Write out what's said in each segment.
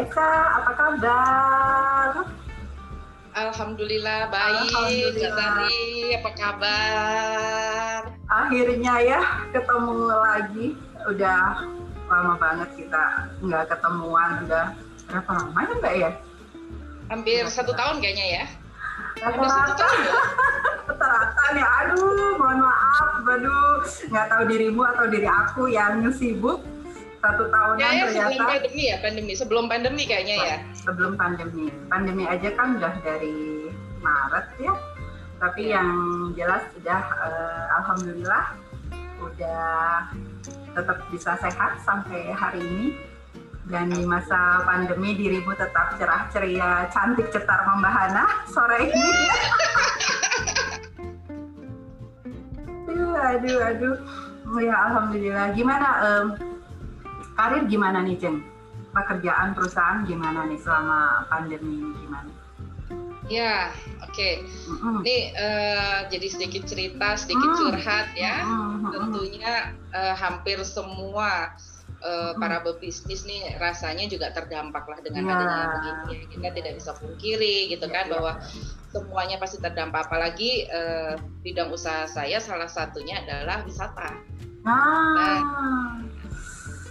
Eka, apa kabar? Alhamdulillah baik, Alhamdulillah. apa kabar? Akhirnya ya ketemu lagi, udah lama banget kita nggak ketemuan, udah berapa lama ya mbak ya? Hampir satu tahun kayaknya ya. Rata-rata, rata nih, aduh mohon maaf, aduh nggak tahu dirimu atau diri aku yang sibuk satu tahunan ya, ya, ternyata. Sebelum pandemi ya, pandemi. Sebelum pandemi kayaknya ya. Sebelum pandemi. Pandemi aja kan udah dari Maret ya. Tapi ya. yang jelas sudah uh, alhamdulillah udah tetap bisa sehat sampai hari ini. Dan di masa pandemi dirimu tetap cerah ceria, cantik cetar membahana sore ini. aduh, aduh, aduh. Ya alhamdulillah. Gimana um, karir gimana nih Jen? Pekerjaan perusahaan gimana nih selama pandemi ini gimana? Ya, oke. Okay. Mm-hmm. Ini uh, jadi sedikit cerita, sedikit mm. curhat ya. Mm-hmm. Tentunya uh, hampir semua uh, para pebisnis nih rasanya juga terdampak lah dengan yeah. adanya begini. Ya. Kita tidak bisa pungkiri gitu yeah, kan yeah. bahwa semuanya pasti terdampak. Apalagi uh, bidang usaha saya salah satunya adalah wisata. Ah. Nah,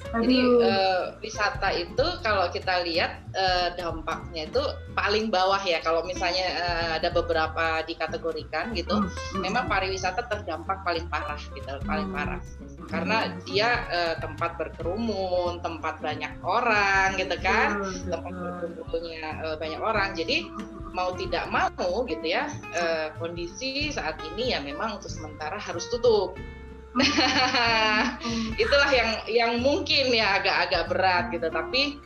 jadi uh, wisata itu kalau kita lihat uh, dampaknya itu paling bawah ya. Kalau misalnya uh, ada beberapa dikategorikan gitu, hmm, hmm. memang pariwisata terdampak paling parah gitu, paling hmm. parah. Karena dia uh, tempat berkerumun, tempat banyak orang gitu kan, tempat berkumpulnya uh, banyak orang. Jadi mau tidak mau gitu ya, uh, kondisi saat ini ya memang untuk sementara harus tutup. Nah, itulah yang yang mungkin ya agak-agak berat gitu. Tapi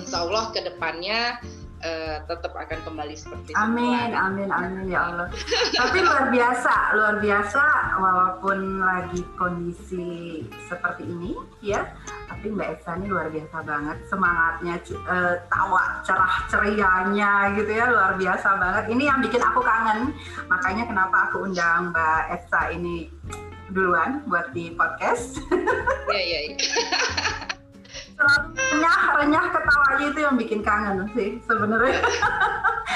insya Allah ke depannya uh, tetap akan kembali seperti Amin, semula. amin, amin ya Allah. Tapi luar biasa, luar biasa walaupun lagi kondisi seperti ini ya. Tapi Mbak Esa ini luar biasa banget semangatnya, uh, tawa cerah cerianya gitu ya luar biasa banget. Ini yang bikin aku kangen. Makanya kenapa aku undang Mbak Esa ini duluan buat di podcast. Iya iya. iya. renyah renyah ketawanya itu yang bikin kangen sih sebenarnya.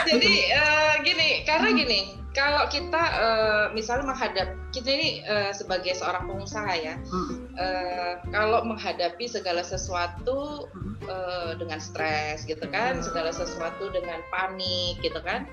Jadi uh, gini, karena gini, kalau kita uh, misalnya menghadap kita ini uh, sebagai seorang pengusaha ya, hmm. uh, kalau menghadapi segala sesuatu uh, dengan stres gitu kan, segala sesuatu dengan panik gitu kan,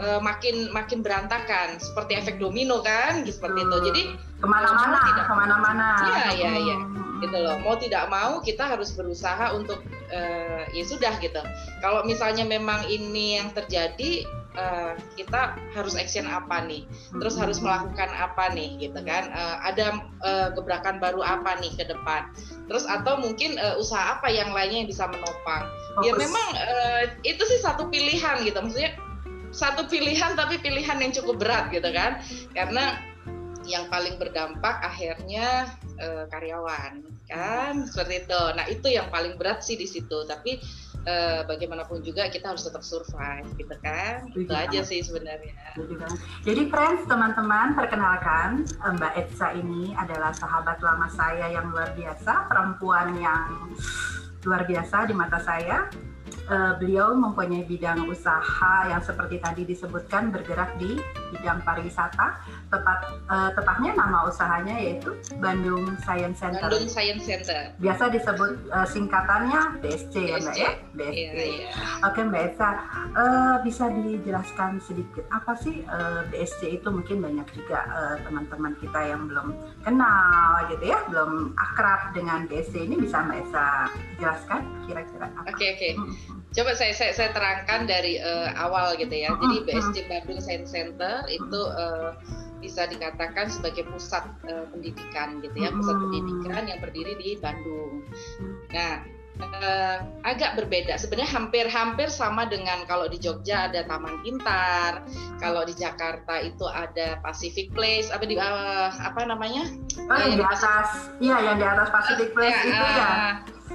uh, makin makin berantakan. Seperti efek domino kan, seperti itu. Jadi ke mana-mana, ke mana-mana. Iya iya iya. Gitu loh. Mau tidak mau kita harus berusaha untuk uh, ya sudah gitu. Kalau misalnya memang ini yang terjadi uh, kita harus action apa nih? Terus harus melakukan apa nih gitu kan? Uh, ada uh, gebrakan baru apa nih ke depan? Terus atau mungkin uh, usaha apa yang lainnya yang bisa menopang? Ya Fokus. ya memang uh, itu sih satu pilihan gitu. Maksudnya satu pilihan tapi pilihan yang cukup berat gitu kan? Karena yang paling berdampak akhirnya uh, karyawan kan seperti itu. Nah itu yang paling berat sih di situ. Tapi uh, bagaimanapun juga kita harus tetap survive gitu kan. Itu aja sih sebenarnya. Jadi friends teman-teman perkenalkan Mbak Etsa ini adalah sahabat lama saya yang luar biasa, perempuan yang luar biasa di mata saya uh, beliau mempunyai bidang usaha yang seperti tadi disebutkan bergerak di bidang pariwisata. Tepat uh, tepatnya nama usahanya yaitu Bandung Science Center. Bandung Science Center. Biasa disebut uh, singkatannya BSC, BSC ya Mbak ya. BSC. Iya, iya. Oke Mbak Esa, uh, bisa dijelaskan sedikit apa sih uh, BSC itu? Mungkin banyak juga teman-teman uh, kita yang belum kenal gitu ya, belum akrab dengan BSC ini bisa Mbak Esa jelaskan kira-kira apa? Oke okay, oke. Okay. Hmm. Coba saya, saya saya terangkan dari uh, awal gitu ya. Jadi BSC Bandung Science Center itu uh, bisa dikatakan sebagai pusat uh, pendidikan gitu ya, pusat pendidikan yang berdiri di Bandung. Nah, uh, agak berbeda. Sebenarnya hampir-hampir sama dengan kalau di Jogja ada Taman Pintar, kalau di Jakarta itu ada Pacific Place, apa di uh, apa namanya? Oh, yang di atas, iya yang di atas Pacific Place uh, itu ya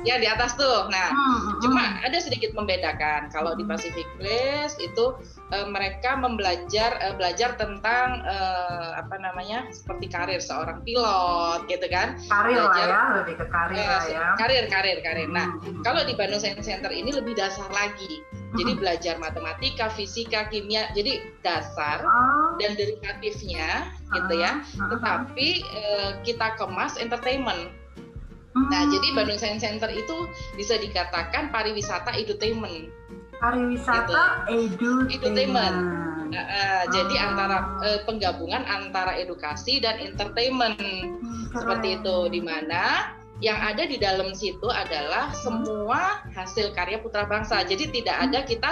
Ya di atas tuh. Nah, hmm, cuma hmm. ada sedikit membedakan. Kalau hmm. di Pacific Place itu uh, mereka membelajar uh, belajar tentang uh, apa namanya seperti karir seorang pilot gitu kan. Karir belajar, lah ya, lebih ke karir uh, lah ya. Karir, karir, karir. Nah, hmm. kalau di Bandung Science Center ini lebih dasar lagi. Jadi hmm. belajar matematika, fisika, kimia, jadi dasar oh. dan derivatifnya gitu ya. Tetapi uh, kita kemas entertainment Nah, hmm. jadi Bandung Science Center itu bisa dikatakan pariwisata edutainment. Pariwisata gitu. edutainment. Uh, uh, jadi antara uh, penggabungan antara edukasi dan entertainment hmm, seperti itu di mana yang ada di dalam situ adalah semua hasil karya putra bangsa. Jadi tidak ada kita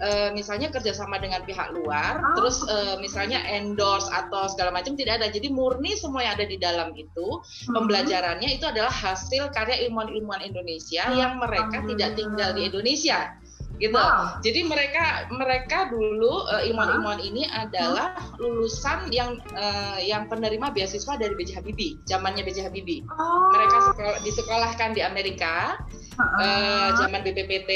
uh, misalnya kerjasama dengan pihak luar, oh. terus uh, misalnya endorse atau segala macam tidak ada. Jadi murni semua yang ada di dalam itu hmm. pembelajarannya itu adalah hasil karya ilmuwan-ilmuwan Indonesia yang mereka tidak tinggal di Indonesia gitu. Wow. Jadi mereka mereka dulu uh, ilmuwan-ilmuwan ini adalah lulusan yang uh, yang penerima beasiswa dari B.J. Habibie, zamannya B.J. Habibie. Oh. Mereka sekolah, disekolahkan di Amerika, uh-uh. uh, zaman BPPT.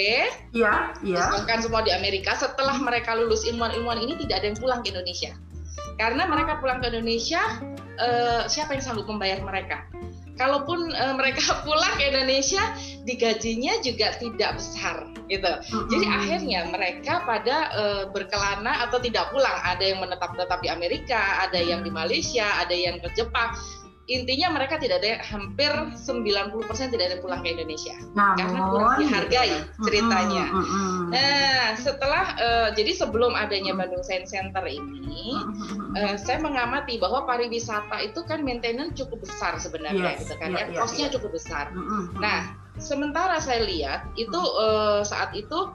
Iya, iya. Semua di Amerika. Setelah mereka lulus ilmuwan-ilmuwan ini tidak ada yang pulang ke Indonesia. Karena mereka pulang ke Indonesia, uh, siapa yang sanggup membayar mereka? Kalaupun uh, mereka pulang ke Indonesia digajinya juga tidak besar gitu. Mm-hmm. Jadi akhirnya mereka pada uh, berkelana atau tidak pulang. Ada yang menetap-tetap di Amerika, ada yang di Malaysia, ada yang ke Jepang intinya mereka tidak ada hampir 90% tidak ada pulang ke Indonesia. Namun, karena kurang dihargai ceritanya. Mm, mm, mm, nah, setelah uh, jadi sebelum adanya Bandung Science Center ini, uh, saya mengamati bahwa pariwisata itu kan maintenance cukup besar sebenarnya yes, gitu kan yeah, ya, yeah, costnya yeah. cukup besar. Nah, sementara saya lihat itu uh, saat itu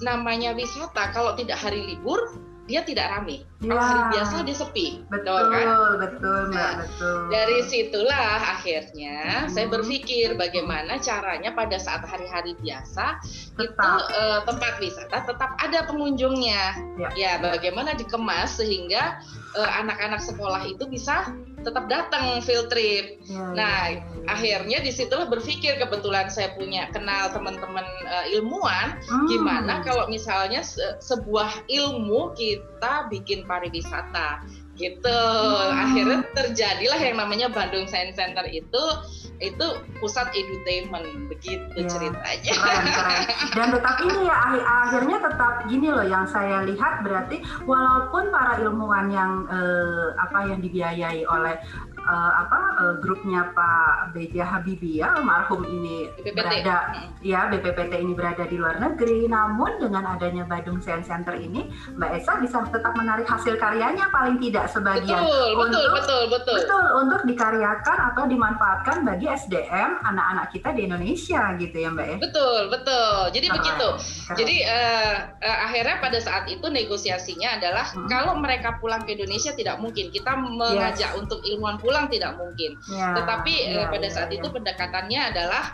namanya wisata kalau tidak hari libur dia tidak ramai. Ya. Kalau hari biasa dia sepi, betul kan? Betul, mbak, nah, betul. Dari situlah akhirnya hmm. saya berpikir bagaimana caranya pada saat hari-hari biasa tetap. itu uh, tempat wisata tetap ada pengunjungnya. Ya. ya, bagaimana dikemas sehingga uh, anak-anak sekolah itu bisa tetap datang field trip. Ya, nah, ya, ya. akhirnya di situlah berpikir kebetulan saya punya kenal teman-teman uh, ilmuwan, hmm. gimana kalau misalnya se sebuah ilmu kita bikin pariwisata gitu. Hmm. Akhirnya terjadilah yang namanya Bandung Science Center itu itu pusat edutainment begitu ya, ceritanya. Keren, keren. Dan tetap ini ya akhirnya tetap gini loh yang saya lihat berarti walaupun para ilmuwan yang eh, apa yang dibiayai oleh uh, apa uh, grupnya Pak B.J. Habibie ya almarhum ini BPPT. berada ya BPPT ini berada di luar negeri namun dengan adanya Badung Science Center ini Mbak Esa bisa tetap menarik hasil karyanya paling tidak sebagian betul, untuk betul, betul, betul. betul untuk dikaryakan atau dimanfaatkan bagi SDM anak-anak kita di Indonesia gitu ya Mbak ya betul betul jadi keren, begitu keren. jadi uh, uh, akhirnya pada saat itu negosiasinya adalah hmm. kalau mereka pulang ke Indonesia tidak mungkin kita mengajak yes. untuk ilmuwan pulang tidak mungkin. Ya, Tetapi ya, pada ya, saat ya. itu pendekatannya adalah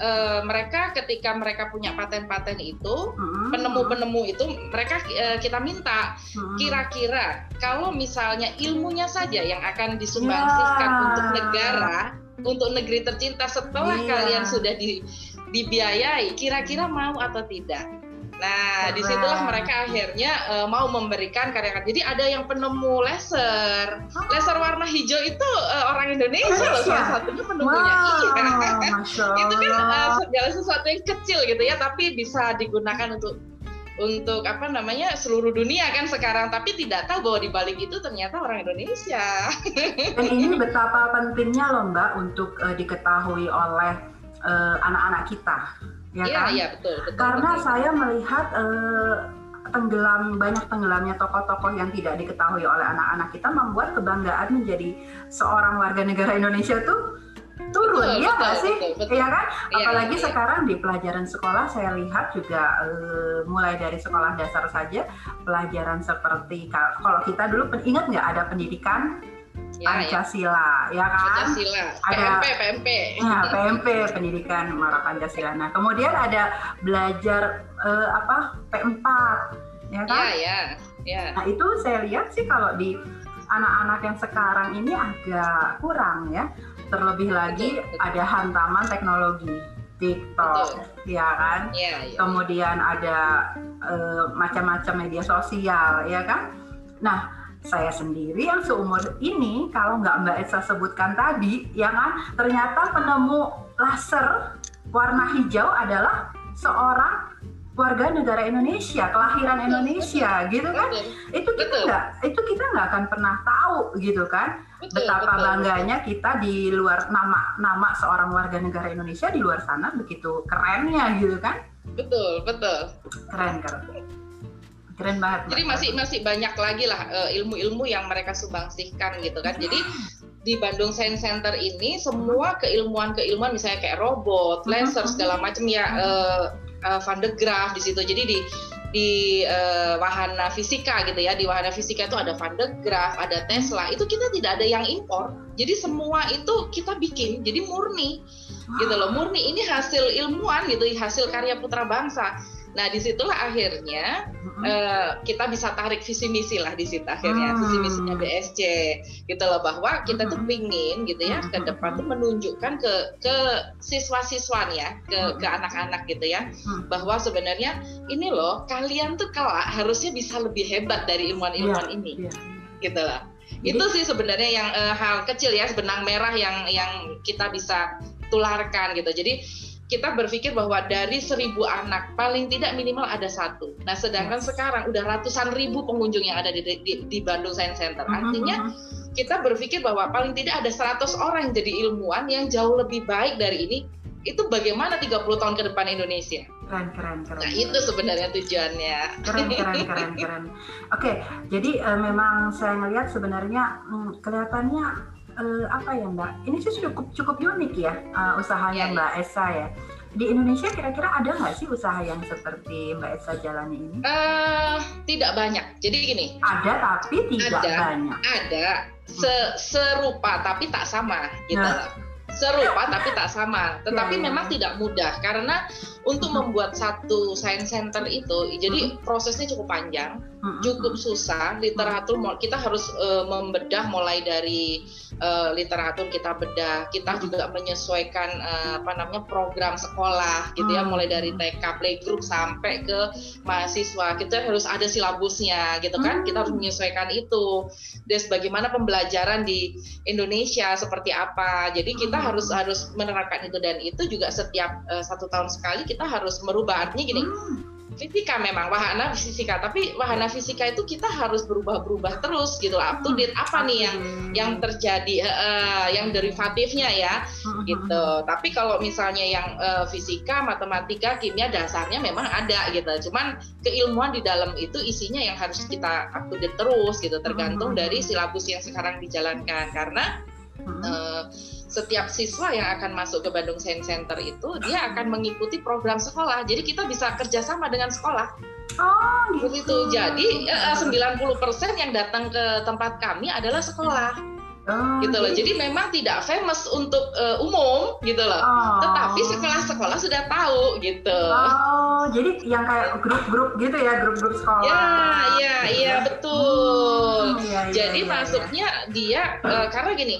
uh, mereka ketika mereka punya paten-paten itu, hmm, penemu-penemu itu mereka uh, kita minta hmm. kira-kira kalau misalnya ilmunya saja yang akan disumbangsikan ya. untuk negara, untuk negeri tercinta setelah ya. kalian sudah di, dibiayai, kira-kira mau atau tidak? Nah, Keren. di situlah mereka akhirnya uh, mau memberikan karya-karya. Jadi ada yang penemu laser, laser warna hijau itu uh, orang Indonesia loh salah satunya penemunya. Wow, iya, itu kan uh, segala sesuatu yang kecil gitu ya, tapi bisa digunakan untuk untuk apa namanya seluruh dunia kan sekarang tapi tidak tahu bahwa di balik itu ternyata orang Indonesia. Dan ini betapa pentingnya loh Mbak untuk uh, diketahui oleh anak-anak uh, anak -anak kita ya iya, kan? Iya, betul, betul. Karena betul. saya melihat uh, tenggelam banyak tenggelamnya tokoh-tokoh yang tidak diketahui oleh anak-anak kita membuat kebanggaan menjadi seorang warga negara Indonesia tuh turun betul, ya nggak sih betul, ya kan iya, apalagi iya. sekarang di pelajaran sekolah saya lihat juga uh, mulai dari sekolah dasar saja pelajaran seperti kalau kita dulu ingat nggak ada pendidikan ya, Pancasila ya, ya kan Pancasila ada PMP PMP ya, PMP pendidikan Mara Pancasila nah kemudian ada belajar uh, apa P4 ya kan ya ya ya nah itu saya lihat sih kalau di anak-anak yang sekarang ini agak kurang ya terlebih lagi betul, betul. ada hantaman teknologi TikTok, Betul. ya kan? Ya, ya. Kemudian ada uh, macam-macam media sosial, ya kan? Nah, saya sendiri yang seumur ini, kalau nggak Mbak Esa sebutkan tadi, ya kan? Ternyata penemu laser warna hijau adalah seorang warga negara Indonesia, kelahiran Indonesia, gitu kan? Itu kita nggak, itu kita nggak akan pernah tahu, gitu kan? Betapa bangganya kita di luar nama nama seorang warga negara Indonesia di luar sana begitu kerennya, gitu kan? Betul, betul. Keren, keren. Keren banget. Jadi masih masih banyak lagi lah eh, ilmu-ilmu yang mereka sumbangsikan gitu kan. Jadi di Bandung Science Center ini semua keilmuan-keilmuan misalnya kayak robot, laser segala macam ya uh, uh, Van de Graaff di situ. Jadi di di uh, wahana fisika gitu ya. Di wahana fisika itu ada Van de Graaff, ada Tesla. Itu kita tidak ada yang impor. Jadi semua itu kita bikin. Jadi murni gitu loh. Murni ini hasil ilmuwan gitu, hasil karya putra bangsa. Nah, di situlah akhirnya hmm. uh, kita bisa tarik visi misi lah di situ akhirnya hmm. visi misinya BSC gitu loh bahwa kita tuh pingin gitu ya ke depan tuh menunjukkan ke ke siswa-siswanya ke ke anak-anak gitu ya bahwa sebenarnya ini loh kalian tuh kelak harusnya bisa lebih hebat dari ilmuwan-ilmuwan yeah, ini yeah. gitu loh. Itu sih sebenarnya yang uh, hal kecil ya benang merah yang yang kita bisa tularkan gitu. Jadi kita berpikir bahwa dari seribu anak paling tidak minimal ada satu. Nah, sedangkan yes. sekarang udah ratusan ribu pengunjung yang ada di, di, di Bandung Science Center. Mm-hmm, Artinya mm-hmm. kita berpikir bahwa paling tidak ada 100 orang jadi ilmuwan yang jauh lebih baik dari ini. Itu bagaimana 30 tahun ke depan Indonesia? Keren, keren, keren. Nah, itu sebenarnya tujuannya. Keren, keren, keren, keren. Oke, jadi uh, memang saya melihat sebenarnya hmm, kelihatannya uh, apa ya Mbak? Ini sih cukup cukup unik ya uh, usahanya ya, Mbak Esa ya. Di Indonesia kira-kira ada nggak sih usaha yang seperti Mbak Esa jalani ini? Uh, tidak banyak. Jadi gini. Ada tapi tidak ada, banyak. Ada. Se serupa tapi tak sama gitu. Nah serupa tapi tak sama. Tetapi ya. memang tidak mudah karena untuk membuat satu science center itu jadi prosesnya cukup panjang, cukup susah. Literatur kita harus uh, membedah mulai dari uh, literatur kita bedah, kita juga menyesuaikan uh, apa namanya program sekolah gitu ya, mulai dari TK playgroup sampai ke mahasiswa. Kita harus ada silabusnya gitu kan. Kita harus menyesuaikan itu. Dan bagaimana pembelajaran di Indonesia seperti apa. Jadi kita harus harus menerapkan itu. Dan itu juga setiap uh, satu tahun sekali kita harus merubah. Artinya gini hmm. fisika memang wahana fisika. Tapi wahana fisika itu kita harus berubah-berubah terus gitu. Up to date. Apa nih yang yang terjadi uh, yang derivatifnya ya? Hmm. gitu. Tapi kalau misalnya yang uh, fisika matematika kimia dasarnya memang ada gitu. Cuman keilmuan di dalam itu isinya yang harus kita up to date terus gitu. Tergantung dari silabus yang sekarang dijalankan. Karena uh, setiap siswa yang akan masuk ke Bandung Science Center itu dia akan mengikuti program sekolah. Jadi kita bisa kerjasama dengan sekolah. Oh, gitu. Begitu. Jadi 90% yang datang ke tempat kami adalah sekolah. Oh, gitu loh. Jadi memang tidak famous untuk uh, umum gitu loh. Oh. Tetapi sekolah-sekolah sudah tahu gitu. Oh, jadi yang kayak grup-grup gitu ya, grup-grup sekolah. Ya, iya, iya betul. Hmm, iya, iya, jadi iya, masuknya iya. dia uh, karena gini,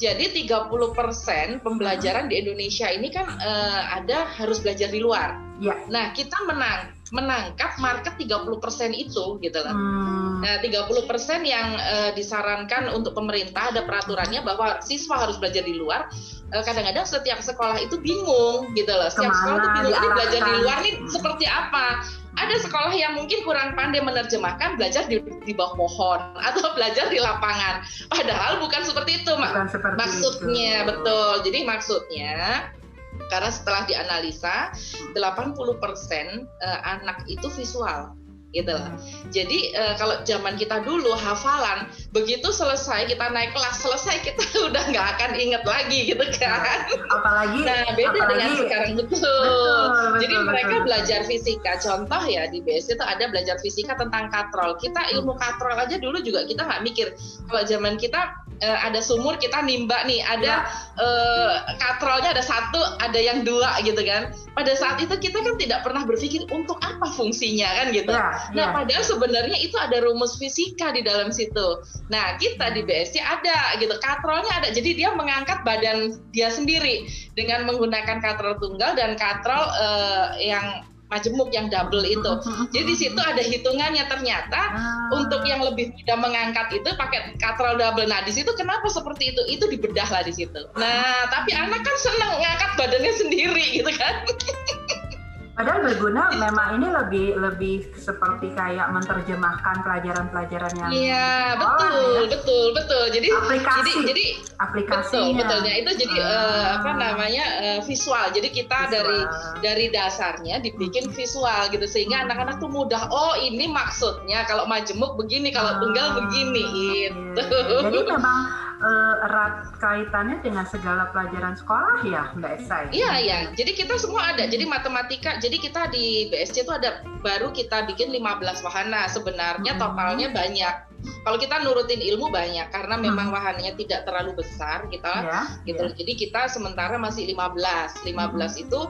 jadi 30% pembelajaran di Indonesia ini kan uh, ada harus belajar di luar. Ya. Nah, kita menang menangkap market 30% itu gitu loh. Hmm. Nah, 30% yang uh, disarankan untuk pemerintah ada peraturannya bahwa siswa harus belajar di luar. Uh, kadang-kadang setiap sekolah itu bingung gitu loh. Setiap Ke mana sekolah itu bingung ini belajar di luar nih hmm. seperti apa ada sekolah yang mungkin kurang pandai menerjemahkan belajar di, di bawah pohon atau belajar di lapangan. Padahal bukan seperti itu bukan seperti maksudnya itu. betul. Jadi maksudnya karena setelah dianalisa 80% eh, anak itu visual gitu lah. Jadi uh, kalau zaman kita dulu hafalan begitu selesai kita naik kelas selesai kita udah nggak akan inget lagi gitu kan. Apalagi nah beda apalagi, dengan sekarang betul. betul Jadi betul, mereka betul, belajar fisika. Contoh ya di BS itu ada belajar fisika tentang katrol. Kita ilmu katrol aja dulu juga kita nggak mikir kalau zaman kita uh, ada sumur kita nimba nih. Ada ya. uh, katrolnya ada satu ada yang dua gitu kan. Pada saat itu kita kan tidak pernah berpikir untuk apa fungsinya kan gitu. Ya, nah ya. padahal sebenarnya itu ada rumus fisika di dalam situ. Nah kita di BSC ada gitu. Katrolnya ada. Jadi dia mengangkat badan dia sendiri dengan menggunakan katrol tunggal dan katrol uh, yang majemuk yang double itu. Jadi di situ ada hitungannya ternyata ah. untuk yang lebih mudah mengangkat itu pakai katrol double. Nah di situ kenapa seperti itu? Itu dibedah lah di situ. Nah tapi anak kan seneng ngangkat badannya sendiri gitu kan. Padahal berguna memang ini lebih lebih seperti kayak menerjemahkan pelajaran-pelajaran yang Iya, betul, ya. betul, betul. Jadi aplikasi jadi jadi aplikasinya. Betul, betulnya itu jadi uh, uh, apa namanya? Uh, visual. Jadi kita visual. dari dari dasarnya dibikin hmm. visual gitu sehingga hmm. anak-anak tuh mudah oh ini maksudnya kalau majemuk begini, kalau tunggal begini gitu. Jadi memang uh, erat kaitannya dengan segala pelajaran sekolah ya Mbak Esa? Ya? Iya, iya. Jadi kita semua ada. Jadi matematika, jadi kita di BSC itu ada baru kita bikin 15 wahana. Sebenarnya hmm. totalnya banyak. Kalau kita nurutin ilmu banyak karena memang hmm. wahananya tidak terlalu besar kita ya, gitu. Ya. Jadi kita sementara masih 15. 15 hmm. itu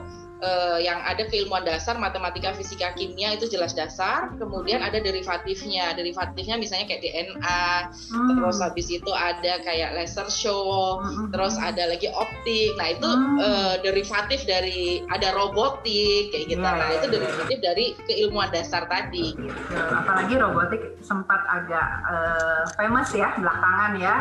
uh, yang ada keilmuan dasar matematika fisika kimia itu jelas dasar kemudian ada derivatifnya derivatifnya misalnya kayak DNA hmm. terus habis itu ada kayak laser show hmm. terus ada lagi optik nah itu hmm. uh, derivatif dari ada robotik kayak gitu ya, nah itu derivatif dari keilmuan dasar tadi apalagi robotik sempat agak uh, famous ya belakangan ya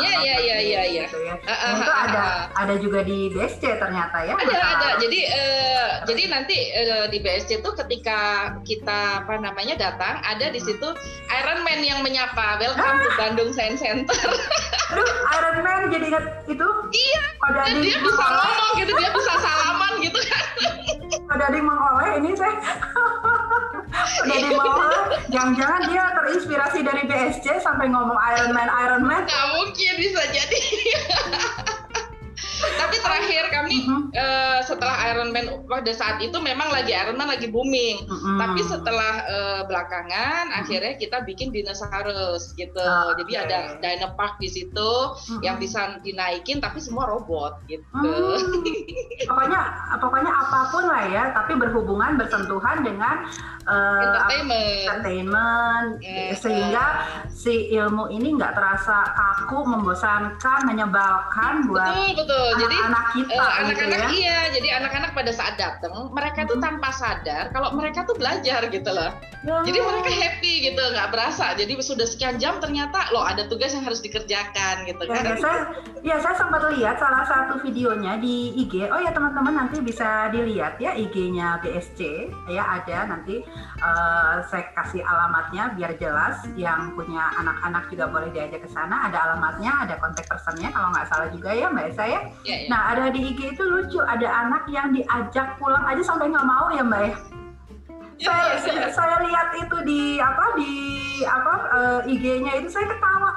iya iya iya iya ya. Ya. Uh, itu ada ada juga di BSC ternyata ya ada ada jadi uh, jadi nanti uh, di BSC itu ketika kita apa namanya datang ada di situ Iron Man yang menyapa welcome to Bandung Science Center. Aduh, Iron Man jadi ingat itu? Iya. Pada dan dia bisa ngomong gitu, dia bisa salaman gitu kan. Pada di mengoleh ini saya. Udah di bawah, jangan-jangan dia terinspirasi dari BSC sampai ngomong Iron Man, Iron Man. Nggak mungkin bisa jadi. Tapi terakhir kami uh -huh. uh, setelah Iron Man pada saat itu memang lagi Iron Man lagi booming. Uh -huh. Tapi setelah uh, belakangan uh -huh. akhirnya kita bikin dinosaurus gitu. Uh, Jadi okay. ada Dino Park di situ uh -huh. yang bisa dinaikin tapi semua robot gitu. Uh -huh. pokoknya pokoknya apa pun lah ya, tapi berhubungan bersentuhan dengan uh, entertainment, entertainment yeah. sehingga si ilmu ini nggak terasa kaku, membosankan, menyebalkan buat betul betul jadi anak kita uh, anak-anak gitu ya? iya jadi anak-anak pada saat datang mereka tuh hmm. tanpa sadar kalau mereka tuh belajar gitu loh. Ya. jadi mereka happy gitu nggak berasa. Jadi sudah sekian jam ternyata loh ada tugas yang harus dikerjakan gitu ya, kan. ya, saya ya saya sempat lihat salah satu videonya di IG oh ya teman-teman nanti bisa dilihat ya IG-nya BSC ya ada nanti uh, saya kasih alamatnya biar jelas. Yang punya anak-anak juga boleh diajak ke sana. Ada alamatnya ada kontak personnya kalau nggak salah juga ya mbak Esa ya Ya, ya. Nah ada di IG itu lucu. Ada anak yang diajak pulang aja sampai nggak mau ya mbak ya. ya saya, ya, saya, saya lihat itu di apa di apa uh, IG-nya itu saya ketawa.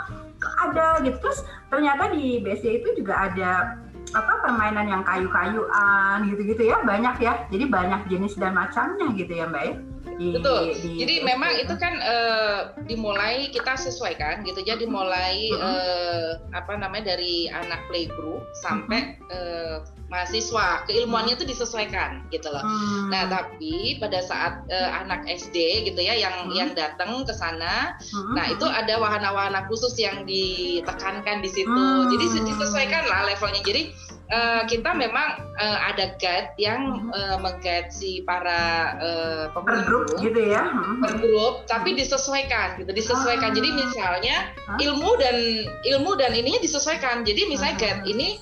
Ada? Gitu. Terus ternyata di BC itu juga ada apa permainan yang kayu-kayuan gitu-gitu ya. Banyak ya. Jadi banyak jenis dan macamnya gitu ya mbak ya di, betul di, jadi di, memang itu kan uh, dimulai kita sesuaikan gitu ya dimulai uh -huh. uh, apa namanya dari anak playgroup sampai uh mahasiswa keilmuannya itu disesuaikan gitu loh. Nah tapi pada saat uh, anak SD gitu ya yang yang datang ke sana, nah itu ada wahana-wahana khusus yang ditekankan di situ. Hmm. Jadi disesuaikan lah levelnya. Jadi uh, kita memang uh, ada guide yang uh, mengguide si para uh, per grup gitu ya per grup tapi disesuaikan gitu disesuaikan ah. jadi misalnya ilmu dan ilmu dan ininya disesuaikan jadi misalnya guide ini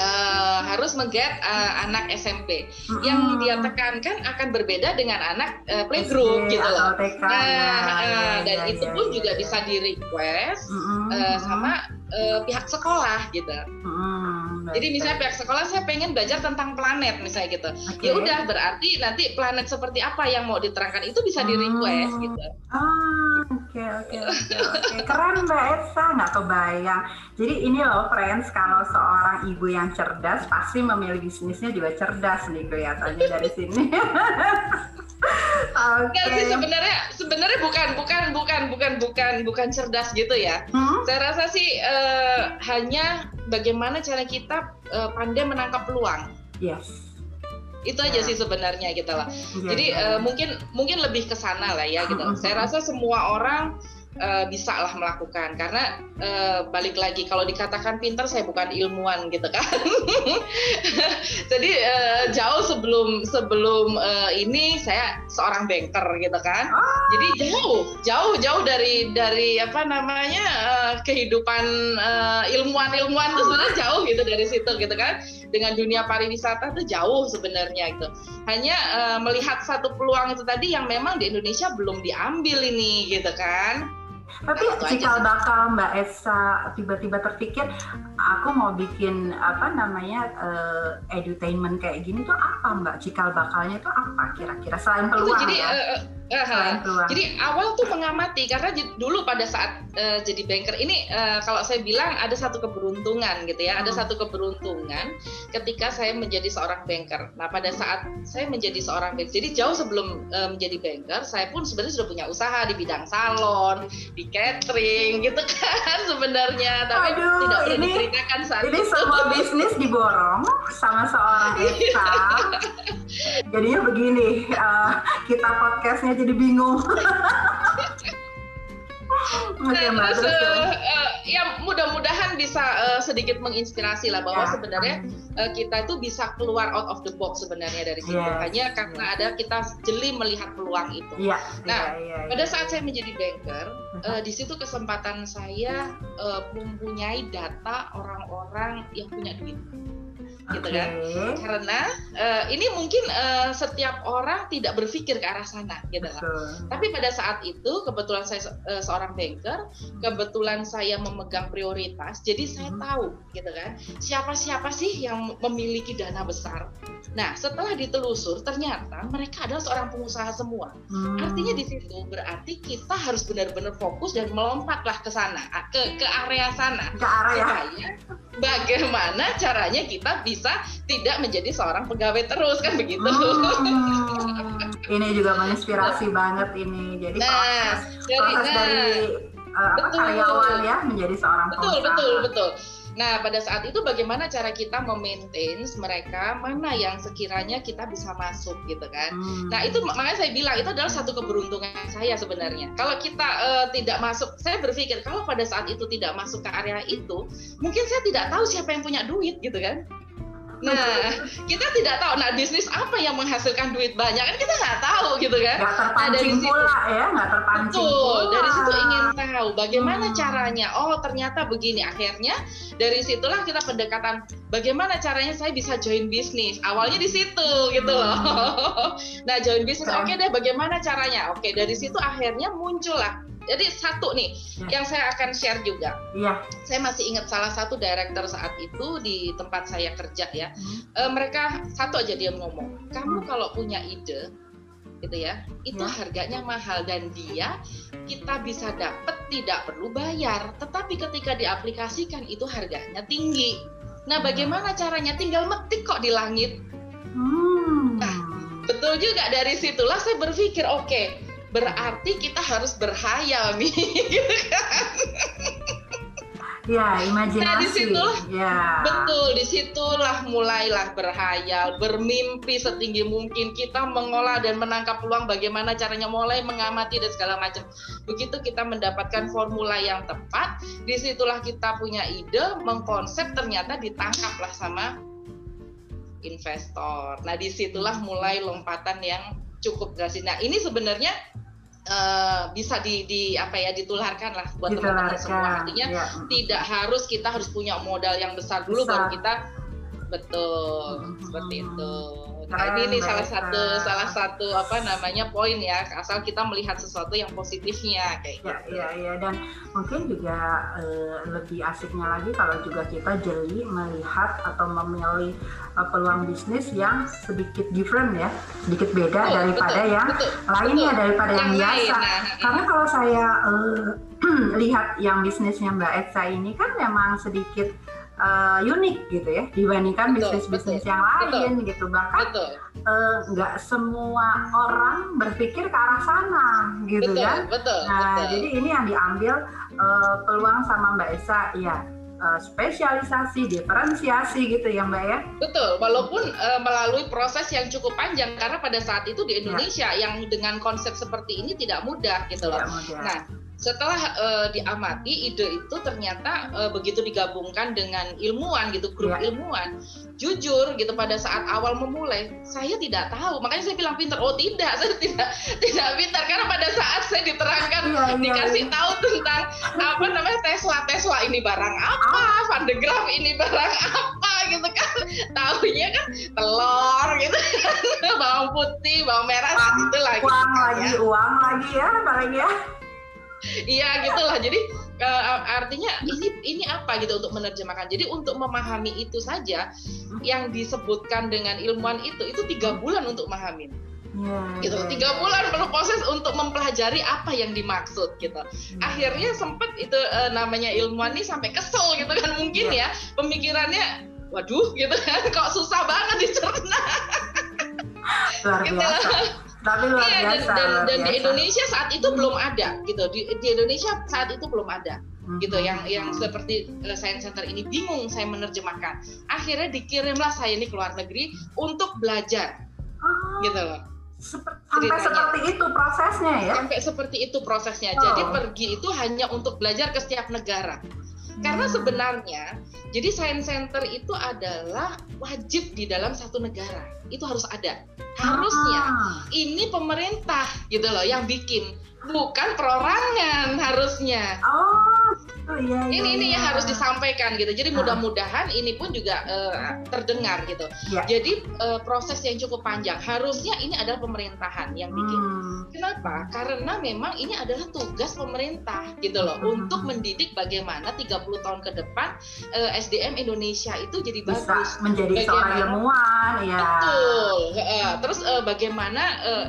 uh, harus mengget uh, anak SMP. Mm-hmm. Yang dia tekankan akan berbeda dengan anak uh, playgroup gitu loh. TK, nah, ya, uh, ya, dan ya, itu ya, pun ya, juga ya. bisa di request mm-hmm. uh, sama uh, pihak sekolah gitu. Mm-hmm. Jadi misalnya pihak sekolah saya pengen belajar tentang planet misalnya gitu. Okay. Ya udah berarti nanti planet seperti apa yang mau diterangkan itu bisa di request mm. gitu. Ah, oke oke oke. Keren Mbak Esa, nggak kebayang. Jadi ini loh friends kalau seorang ibu yang cerdas pasti memilih bisnisnya juga cerdas nih kelihatannya dari sini. okay. sih sebenarnya sebenarnya bukan bukan bukan bukan bukan bukan cerdas gitu ya. Hmm? Saya rasa sih uh, hanya bagaimana cara kita uh, pandai menangkap peluang. Yes itu aja sih sebenarnya gitu lah. Jadi. Uh, mungkin mungkin lebih ke sana lah ya gitu. Saya rasa semua orang uh, bisa lah melakukan. Karena uh, balik lagi kalau dikatakan pintar saya bukan ilmuwan gitu kan. Jadi uh, jauh sebelum sebelum uh, ini saya seorang banker gitu kan. Ah. jadi jauh jauh jauh dari dari apa namanya uh, kehidupan uh, ilmuwan ilmuwan itu sebenarnya jauh gitu dari situ gitu kan. Dengan dunia pariwisata itu jauh sebenarnya gitu. Hanya uh, melihat satu peluang itu tadi yang memang di Indonesia belum diambil ini gitu kan tapi jika bakal Mbak Esa tiba-tiba terpikir aku mau bikin apa namanya uh, edutainment kayak gini tuh apa Mbak? Cikal bakalnya tuh apa kira-kira selain peluang itu jadi, ya? Uh, Uh, jadi awal tuh mengamati karena dulu pada saat uh, jadi banker ini uh, kalau saya bilang ada satu keberuntungan gitu ya, ada hmm. satu keberuntungan ketika saya menjadi seorang banker. Nah pada saat saya menjadi seorang banker, jadi jauh sebelum uh, menjadi banker, saya pun sebenarnya sudah punya usaha di bidang salon, di catering gitu kan sebenarnya, tapi Aduh, tidak perlu diceritakan saat ini itu. semua bisnis diborong sama seorang Eka. Jadinya begini, uh, kita podcastnya jadi bingung. okay, nah, terus uh, uh, ya mudah-mudahan bisa uh, sedikit menginspirasi lah bahwa ya. sebenarnya uh, kita itu bisa keluar out of the box sebenarnya dari situ yes. hanya karena ada kita jeli melihat peluang itu. Ya. Nah, ya, ya. pada saat saya menjadi banker, uh, di situ kesempatan saya uh, mempunyai data orang-orang yang punya duit gitu kan. Karena uh, ini mungkin uh, setiap orang tidak berpikir ke arah sana gitu kan. Tapi pada saat itu kebetulan saya uh, seorang banker kebetulan saya memegang prioritas jadi saya hmm. tahu gitu kan siapa siapa sih yang memiliki dana besar. Nah setelah ditelusur ternyata mereka adalah seorang pengusaha semua. Hmm. artinya di situ berarti kita harus benar-benar fokus dan melompatlah ke sana ke ke area sana. Ke area supaya bagaimana caranya kita bisa tidak menjadi seorang pegawai terus kan begitu. Hmm, ini juga menginspirasi banget ini. Jadi nah, proses, dari, proses nah, dari uh, apa, karyawan ya menjadi seorang betul, pengusaha. Betul, betul, betul. Nah, pada saat itu bagaimana cara kita memaintain mereka mana yang sekiranya kita bisa masuk gitu kan. Hmm. Nah, itu makanya saya bilang itu adalah satu keberuntungan saya sebenarnya. Kalau kita uh, tidak masuk, saya berpikir kalau pada saat itu tidak masuk ke area itu, mungkin saya tidak tahu siapa yang punya duit gitu kan. Nah, kita tidak tahu. Nah, bisnis apa yang menghasilkan duit banyak kan kita nggak tahu gitu kan. Nggak terpancing nah, dari situ, pula ya, nggak terpancing betul, pula. Dari situ ingin tahu bagaimana hmm. caranya. Oh, ternyata begini. Akhirnya dari situlah kita pendekatan bagaimana caranya saya bisa join bisnis. Awalnya di situ gitu loh. Hmm. nah, join bisnis oke okay deh bagaimana caranya. Oke, okay, dari situ akhirnya muncullah jadi satu nih ya. yang saya akan share juga. Iya. Saya masih ingat salah satu director saat itu di tempat saya kerja ya. Hmm. E, mereka satu aja dia ngomong, kamu hmm. kalau punya ide gitu ya, itu ya. harganya mahal dan dia kita bisa dapat tidak perlu bayar, tetapi ketika diaplikasikan itu harganya tinggi. Nah, hmm. bagaimana caranya? Tinggal metik kok di langit. Hmm. Nah, betul juga dari situlah saya berpikir, oke, okay, berarti kita harus berhayal nih gitu kan ya imajinasi. Nah di situlah ya. betul di situlah mulailah berhayal bermimpi setinggi mungkin kita mengolah dan menangkap peluang bagaimana caranya mulai mengamati dan segala macam. Begitu kita mendapatkan formula yang tepat di situlah kita punya ide mengkonsep ternyata ditangkaplah sama investor. Nah di situlah mulai lompatan yang cukup drastis nah ini sebenarnya Uh, bisa di, di apa ya ditularkan lah buat teman-teman semua artinya ya. tidak harus kita harus punya modal yang besar dulu besar. baru kita betul hmm. seperti itu Nah, ini nih salah satu salah satu apa namanya poin ya, asal kita melihat sesuatu yang positifnya kayak ya, gitu. Iya, iya dan mungkin juga uh, lebih asiknya lagi kalau juga kita jeli melihat atau memilih uh, peluang bisnis yang sedikit different ya, sedikit beda betul, daripada betul, yang betul, lainnya betul. daripada yang, yang biasa. Lain, nah, Karena kalau saya uh, lihat yang bisnisnya Mbak Etsa ini kan memang sedikit uh, unik gitu ya dibandingkan bisnis-bisnis yang lain betul, gitu bahkan nggak uh, semua orang berpikir ke arah sana gitu betul, kan betul, nah betul. jadi ini yang diambil uh, peluang sama Mbak Esa ya uh, spesialisasi, diferensiasi gitu ya Mbak ya. Betul, walaupun uh, melalui proses yang cukup panjang karena pada saat itu di ya. Indonesia ya. yang dengan konsep seperti ini tidak mudah gitu loh. Mudah. Nah, setelah uh, diamati ide itu ternyata uh, begitu digabungkan dengan ilmuwan gitu grup ya. ilmuwan jujur gitu pada saat awal memulai saya tidak tahu makanya saya bilang pintar oh tidak saya tidak tidak pintar karena pada saat saya diterangkan ya, ya, dikasih ya. tahu tentang apa namanya Tesla Tesla ini barang apa ah. Van de Graaff ini barang apa gitu kan tahunya kan telur gitu bawang putih bawang merah uang, gitu lah uang lagi ya. uang lagi ya barangnya Iya gitulah. Jadi uh, artinya ini ini apa gitu untuk menerjemahkan. Jadi untuk memahami itu saja yang disebutkan dengan ilmuwan itu itu tiga bulan untuk memahami. Ya, gitu tiga bulan perlu proses untuk mempelajari apa yang dimaksud gitu ya. akhirnya sempet itu uh, namanya ilmuwan ini sampai kesel gitu kan mungkin ya, ya pemikirannya waduh gitu kan kok susah banget dicerna luar gitu. Tapi luar iya, biasa, dan, dan, luar dan biasa. di Indonesia saat itu hmm. belum ada gitu di, di Indonesia saat itu belum ada hmm. gitu yang yang seperti Science Center ini bingung saya menerjemahkan akhirnya dikirimlah saya ini ke luar negeri untuk belajar oh. gitu loh sampai seperti itu prosesnya ya sampai seperti itu prosesnya oh. jadi pergi itu hanya untuk belajar ke setiap negara karena sebenarnya jadi science center itu adalah wajib di dalam satu negara. Itu harus ada. Harusnya ah. ini pemerintah gitu loh yang bikin bukan perorangan harusnya. Oh Oh, iya, iya, ini ini yang iya. harus disampaikan gitu. Jadi ah. mudah-mudahan ini pun juga uh, terdengar gitu. Ya. Jadi uh, proses yang cukup panjang. Harusnya ini adalah pemerintahan yang bikin. Hmm. Kenapa? Karena memang ini adalah tugas pemerintah gitu loh hmm. untuk mendidik bagaimana 30 tahun ke depan uh, eh, SDM Indonesia itu jadi Bisa bagus. menjadi bagaimana, seorang ilmuwan ya. Betul. Uh, terus uh, bagaimana uh,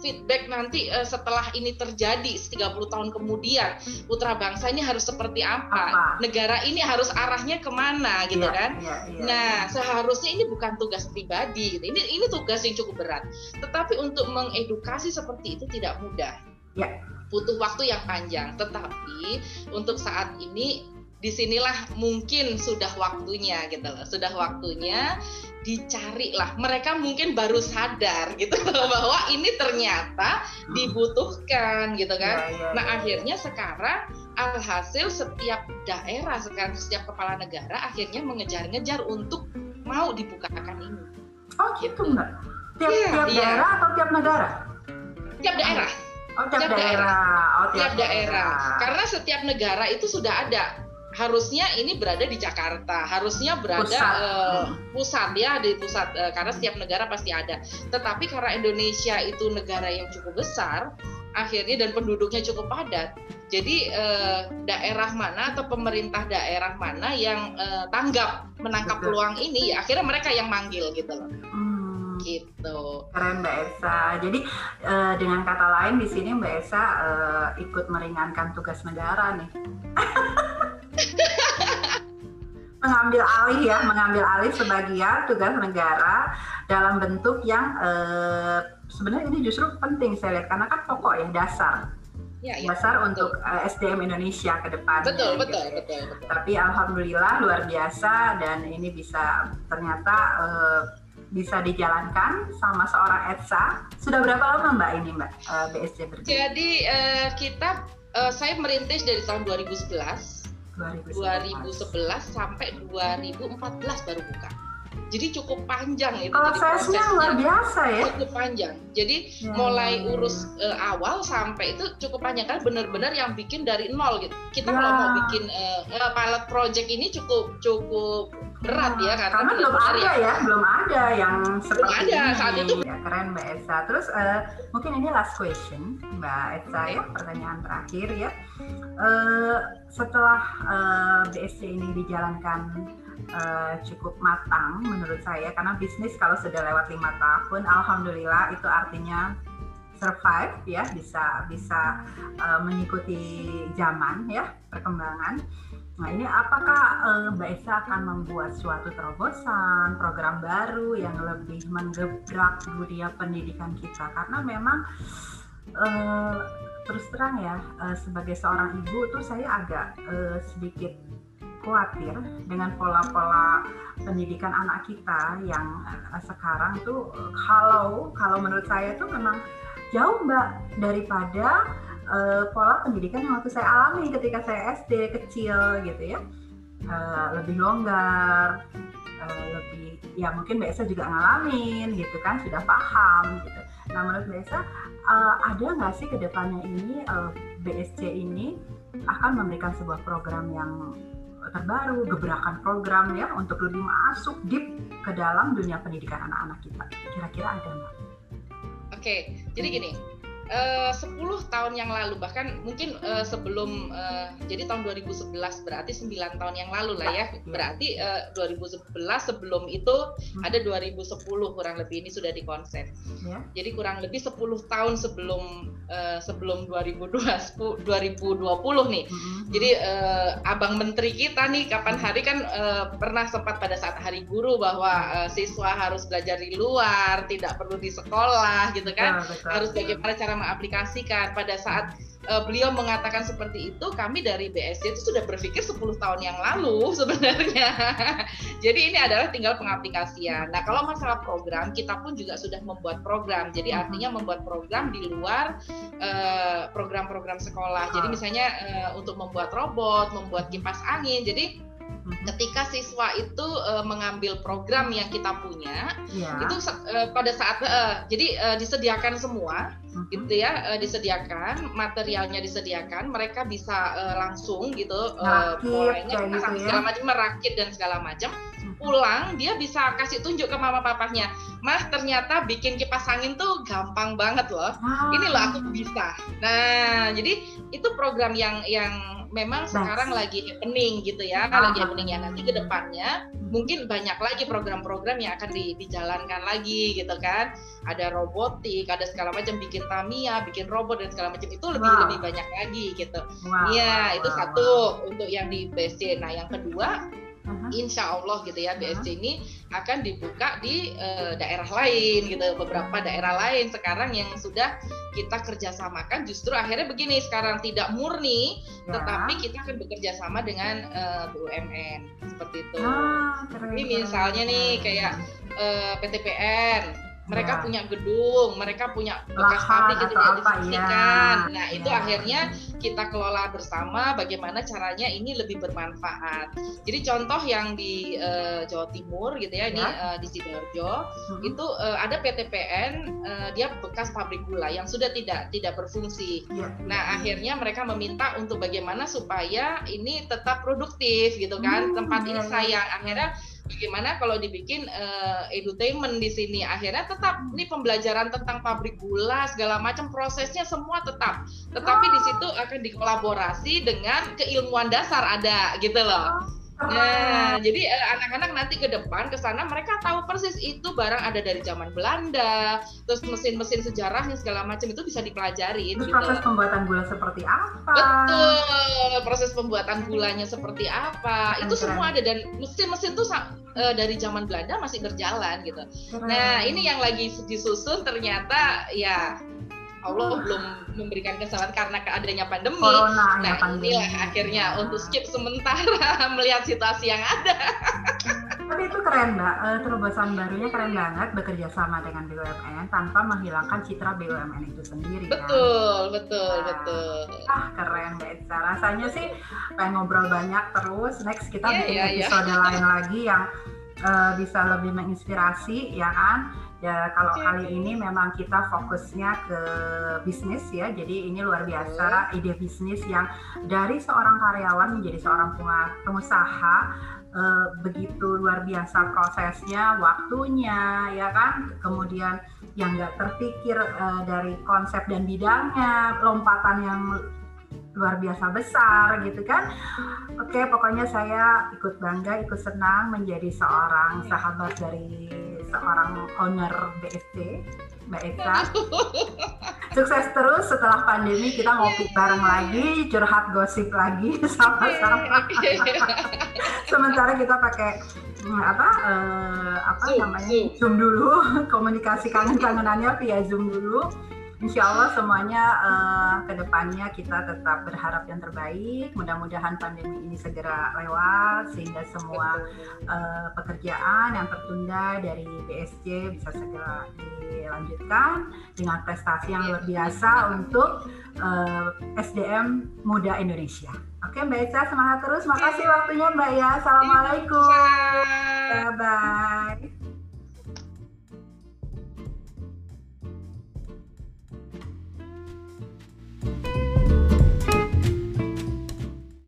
feedback nanti uh, setelah ini terjadi 30 tahun kemudian putra bangsa ini harus seperti apa, apa? negara ini harus arahnya ke mana gitu yeah, kan yeah, yeah. nah seharusnya ini bukan tugas pribadi gitu. ini ini tugas yang cukup berat tetapi untuk mengedukasi seperti itu tidak mudah yeah. butuh waktu yang panjang tetapi untuk saat ini di sinilah mungkin sudah waktunya gitu loh sudah waktunya dicari lah mereka mungkin baru sadar gitu bahwa ini ternyata hmm. dibutuhkan gitu kan ya, ya, nah ya. akhirnya sekarang alhasil setiap daerah sekarang setiap kepala negara akhirnya mengejar-ngejar untuk mau dibukakan ini oh gitu enggak tiap, ya, tiap ya. daerah atau tiap negara tiap daerah Oh, tiap, tiap daerah. daerah. Oh, tiap, tiap daerah. daerah. Karena setiap negara itu sudah ada harusnya ini berada di Jakarta, harusnya berada pusat, uh, pusat ya di pusat uh, karena setiap negara pasti ada. Tetapi karena Indonesia itu negara yang cukup besar, akhirnya dan penduduknya cukup padat, jadi uh, daerah mana atau pemerintah daerah mana yang uh, tanggap menangkap peluang ini, ya akhirnya mereka yang manggil gitu loh. Hmm. Gitu. Keren Mbak Esa. Jadi uh, dengan kata lain di sini Mbak Esa uh, ikut meringankan tugas negara nih. mengambil alih ya, mengambil alih sebagian tugas negara dalam bentuk yang eh, sebenarnya ini justru penting saya lihat karena kan pokok ya dasar. Ya, ya, dasar betul. untuk uh, eh, SDM Indonesia ke depan. Betul, gitu. betul, betul, betul. Tapi alhamdulillah luar biasa dan ini bisa ternyata uh, bisa dijalankan sama seorang ETSA. Sudah berapa lama Mbak ini Mbak uh, BSC berdiri? Jadi uh, kita uh, saya merintis dari tahun 2011 2011 sampai 2014 baru buka. Jadi cukup panjang itu. Prosesnya luar biasa ya. Cukup panjang. Jadi ya. mulai urus uh, awal sampai itu cukup panjang kan benar-benar yang bikin dari nol gitu. Kita ya. kalau mau bikin uh, pilot project ini cukup cukup berat ya karena, karena belum ada ya, ya belum ada yang seperti belum ada ini. saat itu ya, keren Mbak Esa terus uh, mungkin ini last question Mbak Esa ya pertanyaan terakhir ya uh, setelah uh, BSC ini dijalankan uh, cukup matang menurut saya karena bisnis kalau sudah lewat lima tahun alhamdulillah itu artinya survive ya bisa bisa uh, mengikuti zaman ya perkembangan Nah ini apakah uh, Mbak Esa akan membuat suatu terobosan, program baru yang lebih menggebrak dunia pendidikan kita? Karena memang uh, terus terang ya uh, sebagai seorang ibu tuh saya agak uh, sedikit khawatir dengan pola-pola pendidikan anak kita yang uh, sekarang tuh kalau kalau menurut saya tuh memang jauh mbak daripada uh, pola pendidikan yang waktu saya alami ketika saya SD kecil gitu ya. Uh, lebih longgar uh, lebih ya mungkin Mbak Esa juga ngalamin gitu kan sudah paham gitu. Nah menurut Mbak Esa uh, ada nggak sih ke depannya ini uh, BSC ini akan memberikan sebuah program yang terbaru, gebrakan program ya untuk lebih masuk deep ke dalam dunia pendidikan anak-anak kita. Kira-kira ada nggak? Oke, jadi gini, uh, eh, 10 tahun yang lalu bahkan mungkin uh, sebelum uh, jadi tahun 2011 berarti 9 tahun yang lalu lah ya berarti uh, 2011 sebelum itu hmm. ada 2010 kurang lebih ini sudah dikonsep ya. jadi kurang lebih 10 tahun sebelum uh, sebelum 2020 2020 nih hmm. jadi uh, abang menteri kita nih kapan hari kan uh, pernah sempat pada saat hari guru bahwa uh, siswa harus belajar di luar tidak perlu di sekolah gitu kan betul, betul. harus bagaimana cara mengaplikasikan. Pada saat uh, beliau mengatakan seperti itu kami dari BSD itu sudah berpikir 10 tahun yang lalu sebenarnya. Jadi ini adalah tinggal pengaplikasian. Nah kalau masalah program kita pun juga sudah membuat program. Jadi artinya membuat program di luar eh, program-program uh, sekolah. Jadi misalnya uh, untuk membuat robot membuat kipas angin. Jadi. Ketika siswa itu uh, mengambil program yang kita punya yeah. itu uh, pada saat uh, jadi uh, disediakan semua uh-huh. gitu ya uh, disediakan materialnya disediakan mereka bisa uh, langsung gitu uh, mulainya gitu ya. segala macam merakit dan segala macam pulang dia bisa kasih tunjuk ke mama papanya mah ternyata bikin kipas angin tuh gampang banget loh ah. ini loh aku bisa nah jadi itu program yang yang memang sekarang lagi happening gitu ya, ah, lagi happening ya nanti ke depannya mungkin banyak lagi program-program yang akan di, dijalankan lagi gitu kan. Ada robotik, ada segala macam bikin Tamiya, bikin robot dan segala macam itu lebih wow. lebih banyak lagi gitu. Iya, wow, itu wow, satu untuk yang di BSC. Nah, yang kedua insya Allah gitu ya BSC ini akan dibuka di uh, daerah lain gitu beberapa daerah lain sekarang yang sudah kita kerjasamakan justru akhirnya begini sekarang tidak murni ya. tetapi kita akan bekerja sama dengan uh, eh, BUMN seperti itu. Ah, Jadi misalnya nih kayak uh, eh, PTPN mereka ya. punya gedung, mereka punya bekas pabrik yang tidak difungsikan. Ya. Nah, itu ya. akhirnya kita kelola bersama bagaimana caranya ini lebih bermanfaat. Jadi contoh yang di uh, Jawa Timur gitu ya, ya. ini uh, di Sidoarjo, hmm. itu uh, ada PTPN uh, dia bekas pabrik gula yang sudah tidak tidak berfungsi. Ya. Nah, akhirnya mereka meminta untuk bagaimana supaya ini tetap produktif gitu kan. Hmm, Tempat ini ya, ya. sayang akhirnya bagaimana kalau dibikin uh, edutainment di sini? Akhirnya tetap ini pembelajaran tentang pabrik gula segala macam prosesnya semua tetap. Tetapi di situ akan dikolaborasi dengan keilmuan dasar ada gitu loh Nah, jadi eh, anak-anak nanti ke depan ke sana mereka tahu persis itu barang ada dari zaman Belanda, terus mesin-mesin sejarahnya segala macam itu bisa dipelajari. Terus gitu. proses pembuatan gula seperti apa? Betul, proses pembuatan gulanya seperti apa? Keren, itu semua ada dan mesin-mesin itu uh, dari zaman Belanda masih berjalan gitu. Keren. Nah, ini yang lagi disusun ternyata ya Allah belum memberikan kesalahan karena keadanya pandemi. Corona, ya, nah, ya, pandemi. inilah akhirnya ya. untuk skip sementara melihat situasi yang ada. Tapi itu keren mbak, uh, terobosan barunya keren banget bekerja sama dengan BUMN tanpa menghilangkan citra BUMN itu sendiri. Betul, kan? betul, nah, betul. Ah keren mbak Esa. Rasanya sih pengen ngobrol banyak terus. Next kita yeah, bikin yeah, iya. episode yeah. lain lagi yang uh, bisa lebih menginspirasi ya kan Ya kalau kali ini memang kita fokusnya ke bisnis ya. Jadi ini luar biasa ide bisnis yang dari seorang karyawan menjadi seorang pengusaha eh, begitu luar biasa prosesnya, waktunya ya kan. Kemudian yang nggak terpikir eh, dari konsep dan bidangnya, lompatan yang luar biasa besar gitu kan. Oke, pokoknya saya ikut bangga, ikut senang menjadi seorang sahabat dari seorang owner BSD Mbak Eka. Sukses terus setelah pandemi kita ngopi bareng lagi, curhat gosip lagi sama-sama. Sementara kita pakai hmm, apa uh, apa zoom, namanya zoom. zoom dulu komunikasi kangen-kangenannya via zoom dulu Insya Allah semuanya uh, ke depannya kita tetap berharap yang terbaik. Mudah-mudahan pandemi ini segera lewat sehingga semua uh, pekerjaan yang tertunda dari BSC bisa segera dilanjutkan dengan prestasi yang luar biasa untuk uh, eh, SDM muda Indonesia. Oke Mbak Ica semangat terus. Makasih waktunya Mbak ya. Assalamualaikum. Bye bye.